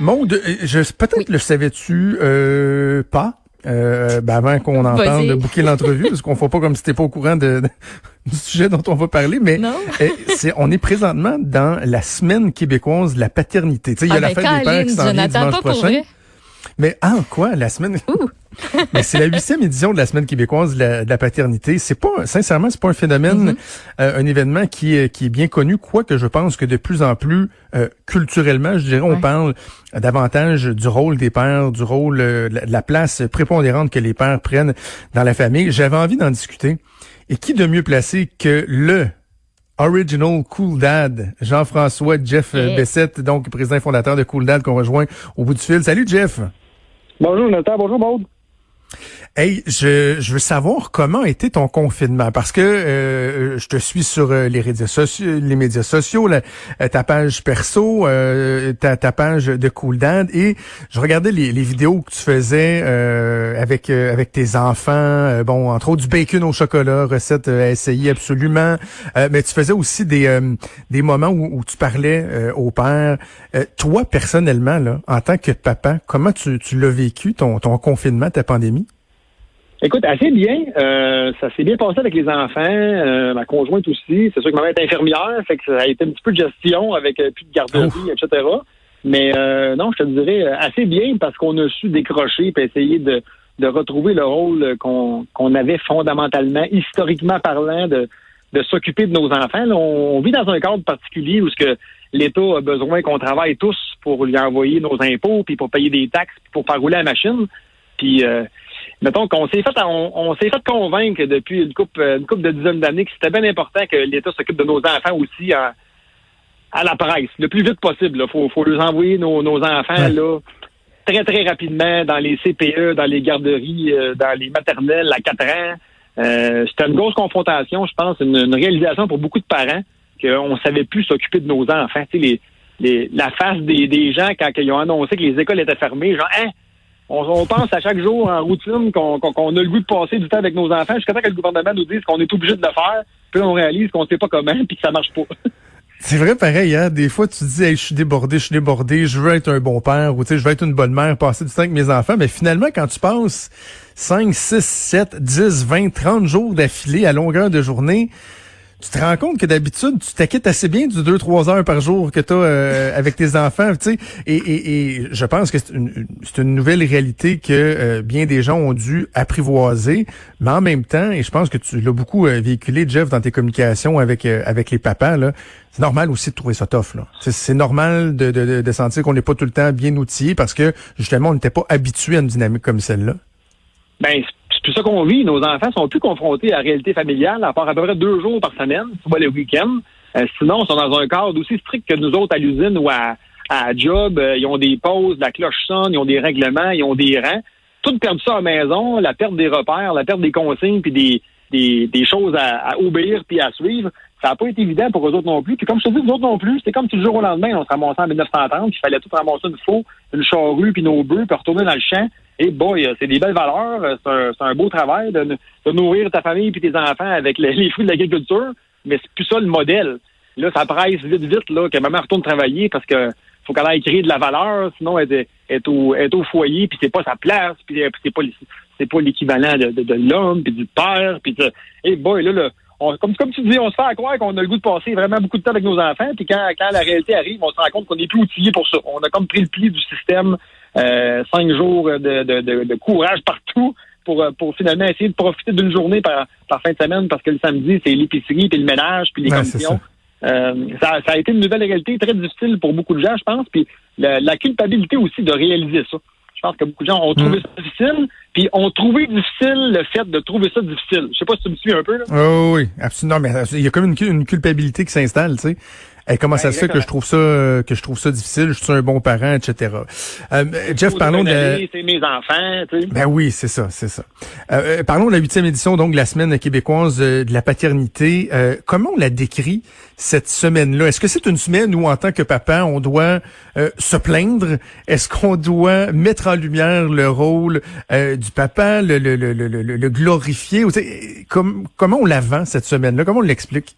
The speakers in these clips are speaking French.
Maude, euh, je peut-être le savais-tu euh, pas? Euh, ben avant qu'on en parle de bouquer l'entrevue, parce qu'on ne fait pas comme si t'es pas au courant de, du sujet dont on va parler, mais euh, c'est, on est présentement dans la semaine québécoise de la paternité. Tu sais, il y a Ah, la ben, fête des pères qui s'en vient dimanche prochain. Mais ah quoi, la semaine? Mais c'est la huitième édition de la semaine québécoise de la, de la paternité. C'est pas, sincèrement, c'est pas un phénomène, Mm-hmm. euh, un événement qui est, qui est bien connu, quoique je pense que de plus en plus euh, culturellement, je dirais, on parle davantage du rôle des pères, du rôle, euh, de la- place prépondérante que les pères prennent dans la famille. J'avais envie d'en discuter. Et qui de mieux placé que le Original Cool Dad, Jean-François Jeff Yeah. Bessette, donc président fondateur de Cool Dad qu'on rejoint au bout du fil. Salut Jeff! Bonjour Nathan, bonjour Maud. Hey, je, je veux savoir comment été ton confinement parce que euh, je te suis sur euh, les réseaux sociaux, les médias sociaux, la- euh, ta page perso, euh, ta, ta page de Cool Dad et je regardais les, vidéos que tu faisais euh, avec euh, avec tes enfants, bon entre autres du bacon au chocolat, recette à essayer absolument, mais tu faisais aussi des des moments où, où tu parlais au père. Toi personnellement là, en tant que papa, comment tu, tu l'as vécu ton ton confinement, ta pandémie? Écoute, assez bien. Euh, ça s'est bien passé avec les enfants, euh, ma conjointe aussi. C'est sûr que ma mère est infirmière, fait que ça a été un petit peu de gestion avec euh, plus de garderie, etc. Mais euh, non, je te dirais euh, assez bien parce qu'on a su décrocher et essayer de, de retrouver le rôle qu'on qu'on avait fondamentalement, historiquement parlant, de, de s'occuper de nos enfants. Là, on, vit dans un cadre particulier où ce que l'État a besoin qu'on travaille tous pour lui envoyer nos impôts, puis pour payer des taxes, puis pour faire rouler la machine. Puis euh, mettons qu'on s'est fait on, on s'est fait convaincre depuis une couple une couple de dizaines d'années que c'était bien important que l'État s'occupe de nos enfants aussi en- à la presse, le plus vite possible. Il faut, faut leur envoyer nos, nos enfants Ouais. là très, très rapidement dans les CPE, dans les garderies, euh, dans les maternelles à 4 ans. Euh, C'était une grosse confrontation, je pense, une, une réalisation pour beaucoup de parents qu'on ne savait plus s'occuper de nos enfants. Tu sais, les, les, la face des, des gens quand ils ont annoncé que les écoles étaient fermées, genre, hein, on, on pense à chaque jour en routine qu'on a le goût de passer du temps avec nos enfants jusqu'à temps que le gouvernement nous dise qu'on est obligé de le faire. Puis là, on réalise qu'on ne sait pas comment puis que ça marche pas. C'est vrai pareil, hein? Des fois, tu dis, hey, je suis débordé, je suis débordé, je veux être un bon père, ou je veux être une bonne mère, passer du temps avec mes enfants. Mais finalement, quand tu passes 5, 6, 7, 10, 20, 30 jours d'affilée à longueur de journée, tu te rends compte que d'habitude, tu t'inquiètes assez bien du 2-3 heures par jour que tu as avec tes enfants, tu sais. Et, et, et je pense que c'est une, une- nouvelle réalité que euh, bien des gens ont dû apprivoiser. Mais en même temps, et je pense que tu l'as beaucoup euh, véhiculé, Jeff, dans tes communications avec, euh, avec les papas, là, c'est normal aussi de trouver ça tough. là. C'est- normal de, de, de- sentir qu'on n'est pas tout le temps bien outillé parce que justement, on n'était pas habitué à une dynamique comme celle-là. Ben, tout ça qu'on vit. Nos enfants sont plus confrontés à la réalité familiale, à part à peu près deux jours par semaine, soit le week-end. Euh, sinon, ils sont dans un cadre aussi strict que nous autres à l'usine ou à, à job. Euh, ils ont des pauses, la cloche sonne, ils ont des règlements, ils ont des rangs. Tout perdre ça à la maison, la perte des repères, la perte des consignes, puis des, des, des choses à, à obéir puis à suivre, ça n'a pas été évident pour eux autres non plus. Puis comme je te dis, nous autres non plus, c'était comme si le jour au lendemain, on se ramassait en 1930, puis il fallait tout ramasser une faux, une charrue, puis nos bœufs, puis retourner dans le champ. Et boy, euh, c'est des belles valeurs, euh, c'est un, beau travail de, nourrir ta famille puis tes enfants avec les, fruits de l'agriculture, mais c'est plus ça le modèle. Là, ça presse vite, vite, là, que maman retourne travailler parce que faut qu'elle aille créer de la valeur, sinon elle est, au, foyer, puis c'est pas sa place, puis euh, c'est pas pas l'équivalent de, l'homme, puis du père, puis de, hey boy, là, là on- comme, tu dis, on se fait à croire qu'on a le goût de passer vraiment beaucoup de temps avec nos enfants, puis quand, quand la réalité arrive, on se rend compte qu'on n'est plus outillé pour ça. On a comme pris le pli du système, cinq jours de, de, de, de courage partout pour, euh, pour finalement essayer de profiter d'une journée par, par fin de semaine, parce que le samedi, c'est l'épicerie, puis le ménage, puis les Ouais. Euh, ça, ça a été une nouvelle réalité très difficile pour beaucoup de gens, je pense, puis la, la culpabilité aussi de réaliser ça. Je pense que beaucoup de gens ont trouvé ça difficile, puis ont trouvé difficile le fait de trouver ça difficile. Je sais pas si tu me suis un peu, là. Oh, oui, absolument. Mais il y a comme une, une culpabilité qui s'installe, tu sais. Et comment ça se fait que je trouve ça euh, que je trouve ça difficile, je suis un bon parent, etc. Euh, Jeff, parlons de la... C'est mes enfants, tu sais. Ben oui, c'est ça, c'est ça. Euh, parlons de la huitième édition donc de la semaine québécoise de la paternité. comment on la décrit cette semaine-là? Est-ce que c'est une semaine où en tant que papa on doit se plaindre? Est-ce qu'on doit mettre en lumière le rôle du papa, le, le, le, le, le glorifier? Comme, Comment on la vend cette semaine-là? Comment on l'explique?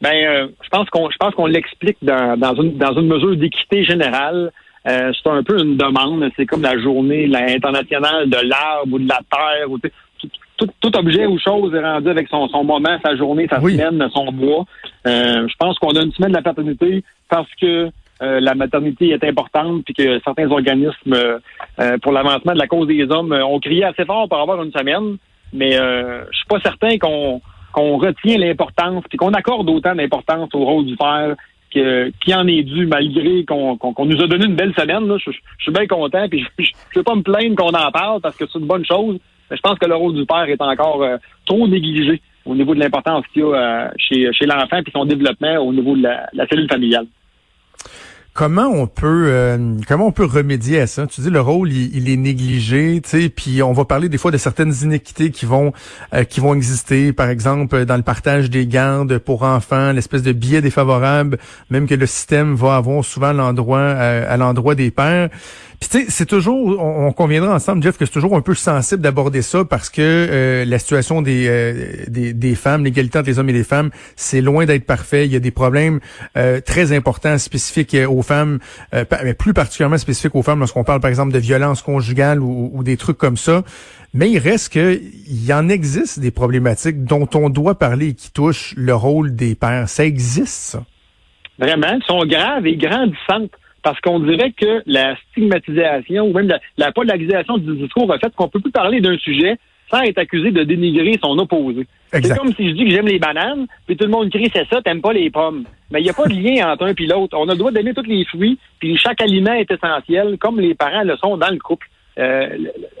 Ben, euh, je pense qu'on, je pense qu'on l'explique dans, dans, une, dans une mesure d'équité générale. Euh, c'est un peu une demande. C'est comme la journée internationale de l'arbre ou de la terre. Ou, tout, tout, objet ou chose est rendu avec son, son moment, sa journée, sa semaine, son mois. Euh, je pense qu'on a une semaine de la paternité parce que la maternité est importante puis que certains organismes pour l'avancement de la cause des hommes ont crié assez fort pour avoir une semaine. Mais je suis pas certain qu'on qu'on retient l'importance, puis qu'on accorde autant d'importance au rôle du père que, qui en est dû, malgré qu'on nous a donné une belle semaine. Je, suis bien content, puis je ne vais pas me plaindre qu'on en parle parce que c'est une bonne chose. Mais je pense que le rôle du père est encore euh, trop négligé au niveau de l'importance qu'il y a euh, chez, chez l'enfant et son développement au niveau de la cellule familiale. Comment on peut euh, comment on peut remédier à ça? Tu dis le rôle il, est négligé, tu puis on va parler des fois de certaines inéquités qui vont euh, qui vont exister, par exemple dans le partage des gardes pour enfants, l'espèce de biais défavorable, même que le système va avoir souvent l'endroit euh, à l'endroit des pères. Tu sais, c'est toujours, on, conviendra ensemble, Jeff, que c'est toujours un peu sensible d'aborder ça parce que euh, la situation des, euh, des, des, femmes, l'égalité entre les hommes et les femmes, c'est loin d'être parfait. Il y a des problèmes euh, très importants, spécifiques aux femmes, mais plus particulièrement spécifiques aux femmes lorsqu'on parle par exemple de violence conjugale ou, ou des trucs comme ça. Mais il reste que il y en existe des problématiques dont on doit parler et qui touchent le rôle des pères. Ça existe, ça. Vraiment, elles sont graves et grandissantes parce qu'on dirait que la stigmatisation ou même la, la polarisation du discours a fait qu'on peut plus parler d'un sujet sans être accusé de dénigrer son opposé. C'est comme si je dis que j'aime les bananes, puis tout le monde crie c'est ça, t'aimes pas les pommes. Mais il n'y a pas de lien entre un et l'autre. On a le droit d'aimer tous les fruits, puis chaque aliment est essentiel, comme les parents le sont dans le couple. Euh,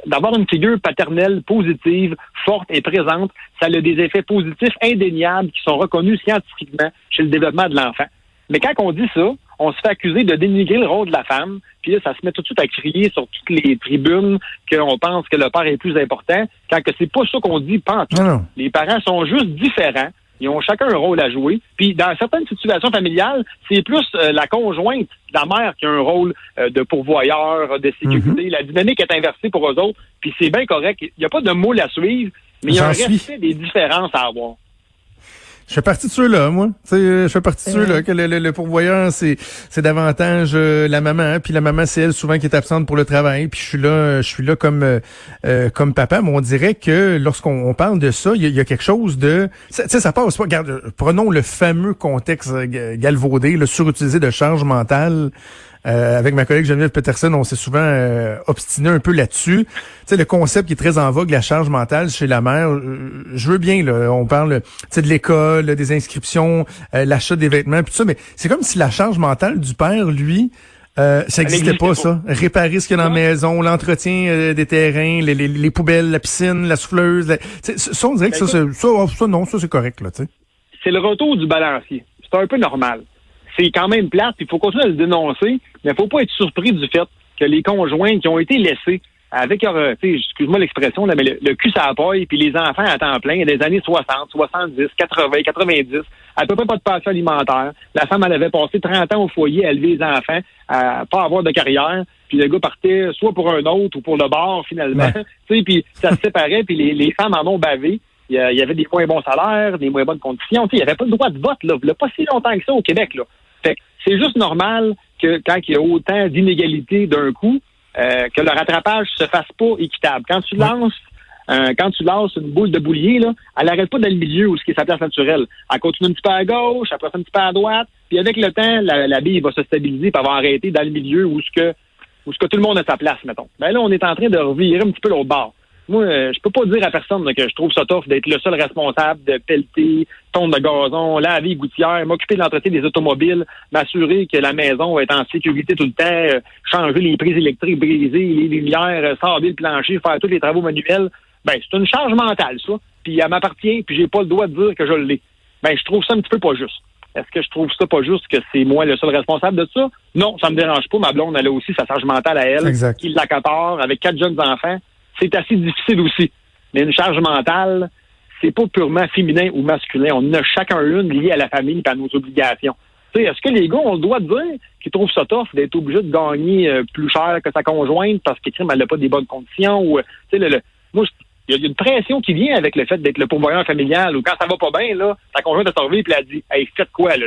d'avoir une figure paternelle positive, forte et présente, ça a des effets positifs indéniables qui sont reconnus scientifiquement chez le développement de l'enfant. Mais quand on dit ça, on se fait accuser de dénigrer le rôle de la femme, puis là, ça se met tout de suite à crier sur toutes les tribunes qu'on pense que le père est plus important, quand que c'est pas ça qu'on dit, pas Les parents sont juste différents. Ils ont chacun un rôle à jouer. Puis dans certaines situations familiales, c'est plus euh, la conjointe, la mère qui a un rôle euh, de pourvoyeur, de sécurité. Mm-hmm. La dynamique est inversée pour eux autres. Puis c'est bien correct. Il n'y a pas de moule à suivre, mais il y a un respect des différences à avoir. Je fais partie de ceux-là, moi. sais, je fais partie de ceux-là que le, pourvoyeur, c'est c'est davantage euh, la maman, hein. puis la maman, c'est elle souvent qui est absente pour le travail. Puis je suis là, je suis là comme euh, euh, comme papa. Mais on dirait que lorsqu'on parle de ça, il y, a quelque chose de, tu sais, ça passe pas. Regarde, prenons le fameux contexte galvaudé, le surutilisé de charge mentale. Euh, avec ma collègue Geneviève Peterson, on s'est souvent euh, obstiné un peu là-dessus. Tu sais, le concept qui est très en vogue, la charge mentale chez la mère, euh, je veux bien, là, on parle de l'école, des inscriptions, l'achat des vêtements, puis tout ça, mais c'est comme si la charge mentale du père, lui, ça n'existait pas, ça. Réparer ce qu'il y a dans la maison, l'entretien des terrains, les, les, poubelles, la piscine, la souffleuse. ça, on dirait que ben, ça, ça, ça, non, ça, c'est correct, là, tu sais. C'est le retour du balancier. C'est un peu normal c'est quand même plate, il faut continuer à le dénoncer, mais il faut pas être surpris du fait que les conjoints qui ont été laissés avec, euh, excuse-moi l'expression, mais le, cul ça paille, puis les enfants à temps plein, des années 60, 70, 80, 90, à peu près pas de passion alimentaire. La femme, elle avait passé 30 ans au foyer à élever les enfants, à pas avoir de carrière, puis le gars partait soit pour un autre ou pour le bar, finalement. Puis ça se séparait, puis les, les femmes en ont bavé. Il y avait des moins bons salaires, des moins bonnes conditions. il n'y avait pas de droit de vote, là. Il a pas si longtemps que ça au Québec, là. C'est juste normal que quand il y a autant d'inégalités d'un coup, euh, que le rattrapage se fasse pas équitable. Quand tu lances euh, quand tu lances une boule de boulier, là, elle n'arrête pas dans le milieu où ce qui est sa place naturelle. Elle continue un petit peu à gauche, elle passe un petit peu à droite, puis avec le temps, la, bille va se stabiliser, puis elle va arrêter dans le milieu où ce que où ce que tout le monde a sa place, mettons. Ben là, on est en train de revirer un petit peu l'autre bord. Moi, euh, je peux pas dire à personne que je trouve ça tough d'être le seul responsable de pelleter, tonde de gazon, laver gouttière, m'occuper de l'entretien des automobiles, m'assurer que la maison va être en sécurité tout le temps, euh, changer les prises électriques brisées, les lumières, euh, sabler le plancher, faire tous les travaux manuels. Ben, c'est une charge mentale, ça. Puis elle m'appartient, puis j'ai pas le droit de dire que je l'ai. Ben, je trouve ça un petit peu pas juste. Est-ce que je trouve ça pas juste que c'est moi le seul responsable de ça? Non, ça me dérange pas. Ma blonde, elle a aussi sa charge mentale à elle, Exact. qui l'accapare avec quatre jeunes enfants. C'est assez difficile aussi. Mais une charge mentale, c'est pas purement féminin ou masculin. On a chacun une liée à la famille et à nos obligations. Est-ce que les gars ont le droit de dire qu'ils trouvent ça tough d'être obligés de gagner euh, plus cher que sa conjointe parce que crime, elle n'a pas des bonnes conditions ou euh, le, le- moi il y, a- une pression qui vient avec le fait d'être le pourvoyeur familial ou quand ça va pas bien là, ta conjointe a servi puis elle a dit "Hey, faites quoi là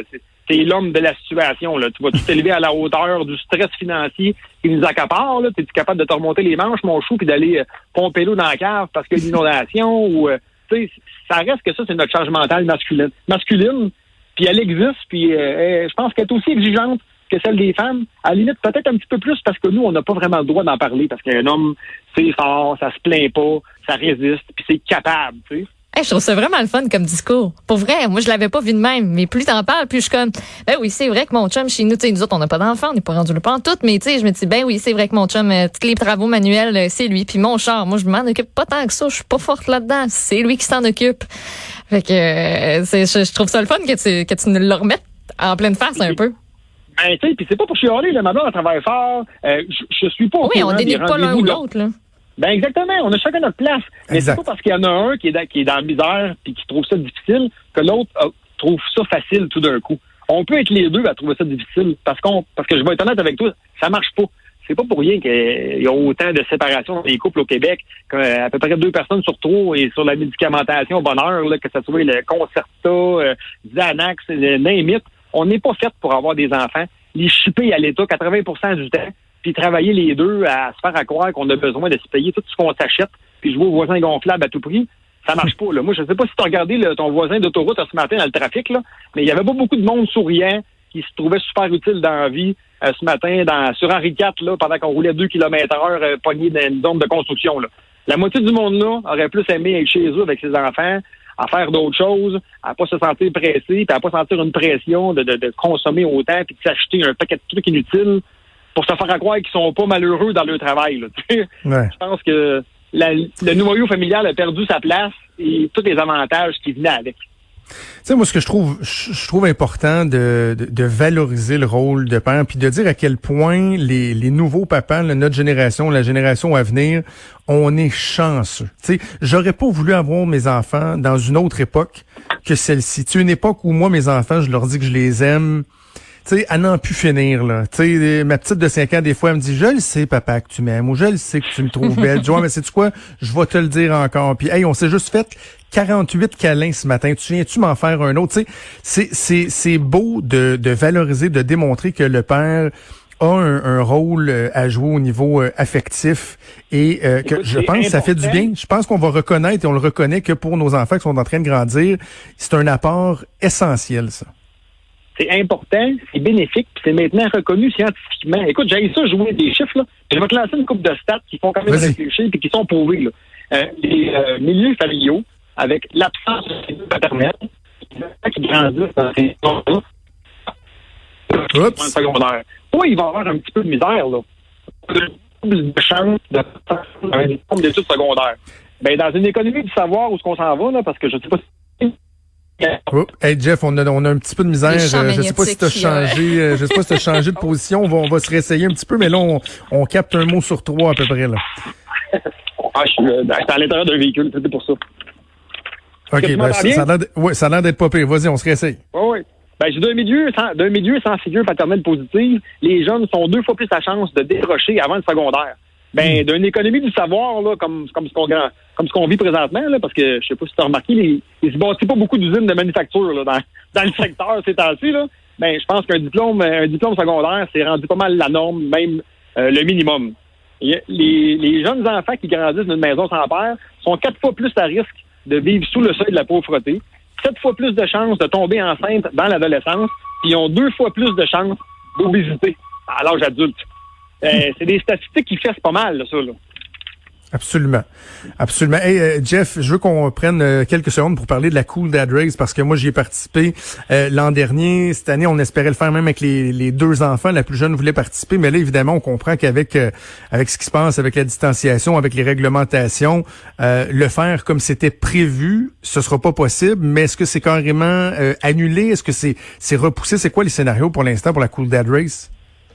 T'es l'homme de la situation là, tu vas tu t'élever à la hauteur du stress financier qui nous accapare t'es-tu capable de te remonter les manches mon chou puis d'aller euh, pomper l'eau dans la cave parce qu'il y a une inondation ou euh, ça reste que ça c'est notre charge mentale masculine. Masculine, puis elle existe, puis euh, je pense qu'elle est aussi exigeante que celle des femmes. À la limite, peut-être un petit peu plus parce que nous, on n'a pas vraiment le droit d'en parler, parce qu'un homme, c'est fort, ça se plaint pas, ça résiste, puis c'est capable, tu sais. Hey, je trouve ça vraiment le fun comme discours. Pour vrai, moi je l'avais pas vu de même, mais plus t'en parles, plus je suis comme ben oui, c'est vrai que mon chum chez nous, tu sais nous autres on n'a pas d'enfants, on n'est pas rendu le pas en tout, mais tu sais je me dis ben oui, c'est vrai que mon chum euh, tous les travaux manuels, euh, c'est lui, puis mon char, moi je m'en occupe pas tant que ça, je suis pas forte là-dedans, c'est lui qui s'en occupe. Fait que euh, c'est je, je trouve ça le fun que tu que tu nous le remettes en pleine face un peu. Ben, tu sais, puis c'est pas pour chialer, là, ma blonde, elle travaille fort, euh, je, je suis pas Oui, on dénigre pas l'un ou l'autre là. Ben exactement, on a chacun notre place. Mais c'est pas parce qu'il y en a un qui est dans, qui est dans la misère puis qui trouve ça difficile que l'autre euh, trouve ça facile tout d'un coup. On peut être les deux à trouver ça difficile parce qu'on parce que je vais être honnête avec toi, ça marche pas. C'est pas pour rien qu'il y a autant de séparations dans les couples au Québec, qu'à peu près deux personnes sur trois et sur la médicamentation au bonheur, là, que ce soit le Concerta, euh, Xanax, le name it, on n'est pas fait pour avoir des enfants. Les chipper à l'État 80% du temps, puis travailler les deux à se faire à croire qu'on a besoin de se payer tout ce qu'on s'achète, puis jouer au voisin gonflable à tout prix, ça marche pas. Là. Moi, je sais pas si tu as regardé ton voisin d'autoroute ce matin dans le trafic, là, mais il y avait pas beaucoup de monde souriant qui se trouvait super utile dans la vie euh, ce matin dans, sur Henri IV, là, pendant qu'on roulait 2 km heure euh, pogné dans une zone de construction. Là. La moitié du monde là aurait plus aimé être chez eux avec ses enfants, à faire d'autres choses, à pas se sentir pressé, puis à pas sentir une pression de, de, de consommer autant, puis de s'acheter un paquet de trucs inutiles pour se faire croire qu'ils sont pas malheureux dans leur travail. Là. Ouais. Je pense que la- le noyau familial a perdu sa place et tous les avantages qui venaient avec. Tu sais, moi, ce que je trouve, je trouve important de, de, de valoriser le rôle de père, puis de dire à quel point les, les nouveaux papas, là, notre génération, la génération à venir, on est chanceux. Tu sais, j'aurais pas voulu avoir mes enfants dans une autre époque que celle-ci. Tu sais, une époque où moi, mes enfants, je leur dis que je les aime. Tu sais, à n'en plus finir, là. Tu sais, ma petite de 5 ans, des fois, elle me dit, je le sais, papa, que tu m'aimes, ou je le sais que tu me trouves belle. Je mais c'est quoi? Je vais te le dire encore. Puis, hey, on s'est juste fait 48 câlins ce matin. Tu viens-tu m'en faire un autre? Tu sais, c'est, c'est, c'est beau de, de valoriser, de démontrer que le père a un, un rôle euh, à jouer au niveau euh, affectif et euh, que Écoute, je pense que ça fait du bien. Je pense qu'on va reconnaître et on le reconnaît que pour nos enfants qui sont en train de grandir, c'est un apport essentiel, ça. C'est important, c'est bénéfique, puis c'est maintenant reconnu scientifiquement. Écoute, j'ai ça jouer des chiffres, là. Je vais te lancer une coupe de stats qui font quand même réfléchir et qui sont prouvés. Là. Euh, les euh, milieux familiaux, avec l'absence de figure paternelle, les enfants qui grandissent dans ces secondaire. Oui, il va avoir un petit peu de misère, là. De chance d'études secondaires. Ben, dans une économie du savoir où est-ce qu'on s'en va, là, parce que je sais pas si Oh, hey Jeff, on a, on a un petit peu de misère. Euh, Je sais pas si tu as changé, euh, je sais pas si tu changé de position. On va, on va se réessayer un petit peu, mais là, on, on capte un mot sur trois à peu près. là. ah, je suis euh, c'est à l'intérieur d'un véhicule, c'était pour ça. OK, ben, ça, ça a l'air d- ouais, ça a l'air d'être pas pire. Vas-y, on se réessaye. Oui, oui. Ben, j'ai d'un milieu sans d'un milieu sans figure paternelle positive, les jeunes sont deux fois plus à chance de décrocher avant le secondaire. Ben, d'une économie du savoir, là, comme, comme ce qu'on comme ce qu'on vit présentement, là, parce que je sais pas si tu as remarqué, les, il se bâtit pas beaucoup d'usines de manufacture là, dans, dans le secteur ces temps-ci. Ben, je pense qu'un diplôme, un diplôme secondaire, c'est rendu pas mal la norme, même euh, le minimum. Les, les jeunes enfants qui grandissent dans une maison sans père sont quatre fois plus à risque de vivre sous le seuil de la pauvreté, sept fois plus de chances de tomber enceinte dans l'adolescence, puis ils ont deux fois plus de chances d'obésité à l'âge adulte. Euh, c'est des statistiques qui fessent pas mal, là, ça. Là. Absolument. Absolument. Hey, euh, Jeff, je veux qu'on prenne euh, quelques secondes pour parler de la Cool Dad Race parce que moi, j'y ai participé l'an dernier. Cette année, on espérait le faire même avec les, les, deux enfants. La plus jeune voulait participer, mais là, évidemment, on comprend qu'avec avec ce qui se passe, avec la distanciation, avec les réglementations, le faire comme c'était prévu, ce sera pas possible. Mais est-ce que c'est carrément annulé? Est-ce que c'est c'est repoussé? C'est quoi les scénarios pour l'instant pour la Cool Dad Race?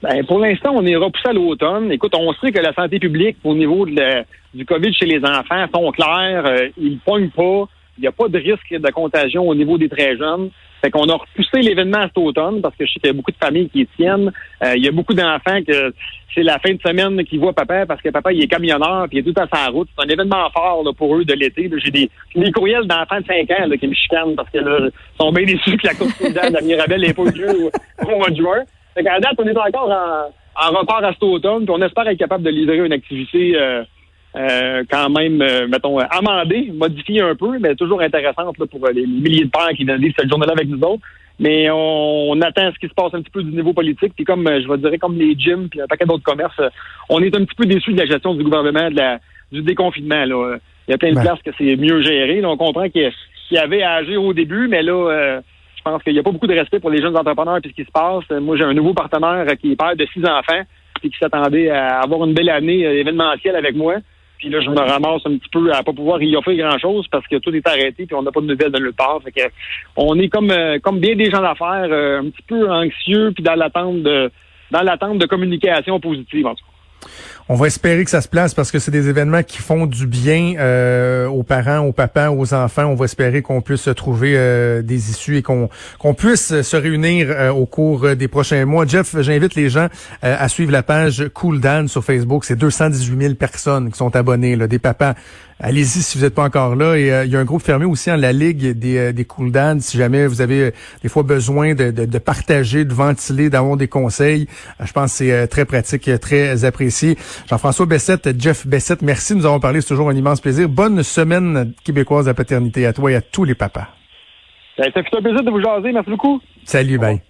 Ben, pour l'instant, on est repoussé à l'automne. Écoute, on sait que la santé publique au niveau de du COVID chez les enfants sont clairs. Euh, ils ne pognent pas. Il n'y a pas de risque de contagion au niveau des très jeunes. Fait qu'on a repoussé l'événement cet automne parce que je sais qu'il y a beaucoup de familles qui y tiennent. Euh, il y a beaucoup d'enfants que c'est la fin de semaine qui voient papa parce que papa il est camionneur puis il est tout à sa route. C'est un événement fort pour eux de l'été. J'ai des, des courriels d'enfants de 5 ans qui me chicanent parce que là, sont bien déçus que la course de la Mirabelle n'est pas lieu au, au mois de juin. Fait qu'à date, on est encore en, en repart à cet automne, puis on espère être capable de livrer une activité euh, euh, quand même, euh, mettons, amendée, modifiée un peu, mais toujours intéressante pour les milliers de pères qui vivent cette journée-là avec nous autres. Mais on, attend ce qui se passe un petit peu du niveau politique. Puis comme je vais dire, comme les gyms puis un paquet d'autres commerces, on est un petit peu déçus de la gestion du gouvernement, de la, du déconfinement. Là. Il y a plein de places que c'est mieux géré. on comprend qu'il y avait à agir au début, mais là, pense qu'il n'y a pas beaucoup de respect pour les jeunes entrepreneurs et ce qui se passe. Moi, j'ai un nouveau partenaire qui est père de six enfants et qui s'attendait à avoir une belle année euh, événementielle avec moi. Puis là, je me ramasse un petit peu à pas pouvoir y offrir grand-chose parce que tout est arrêté puis on n'a pas de nouvelles de nulle part. On est comme euh, comme bien des gens d'affaires, euh, un petit peu anxieux puis dans l'attente de dans l'attente de communication positive en tout. On va espérer que ça se place parce que c'est des événements qui font du bien euh, aux parents, aux papas, aux enfants. On va espérer qu'on puisse trouver euh, des issues et qu'on qu'on puisse se réunir euh, au cours des prochains mois. Jeff, j'invite les gens à suivre la page Cool Dan sur Facebook. C'est 218 000 personnes qui sont abonnées, là, des papas. Allez-y si vous n'êtes pas encore là. Et il y a un groupe fermé aussi en la Ligue des, des Cool. Si jamais vous avez des fois besoin de, de, de partager, de ventiler, d'avoir des conseils, je pense que c'est très pratique, très apprécié. Jean-François Bessette, Jeff Bessette, merci nous avons parlé. C'est toujours un immense plaisir. Bonne semaine québécoise à paternité à toi et à tous les papas. Ben, ça fait un plaisir de vous jaser. Merci beaucoup. Salut, bye.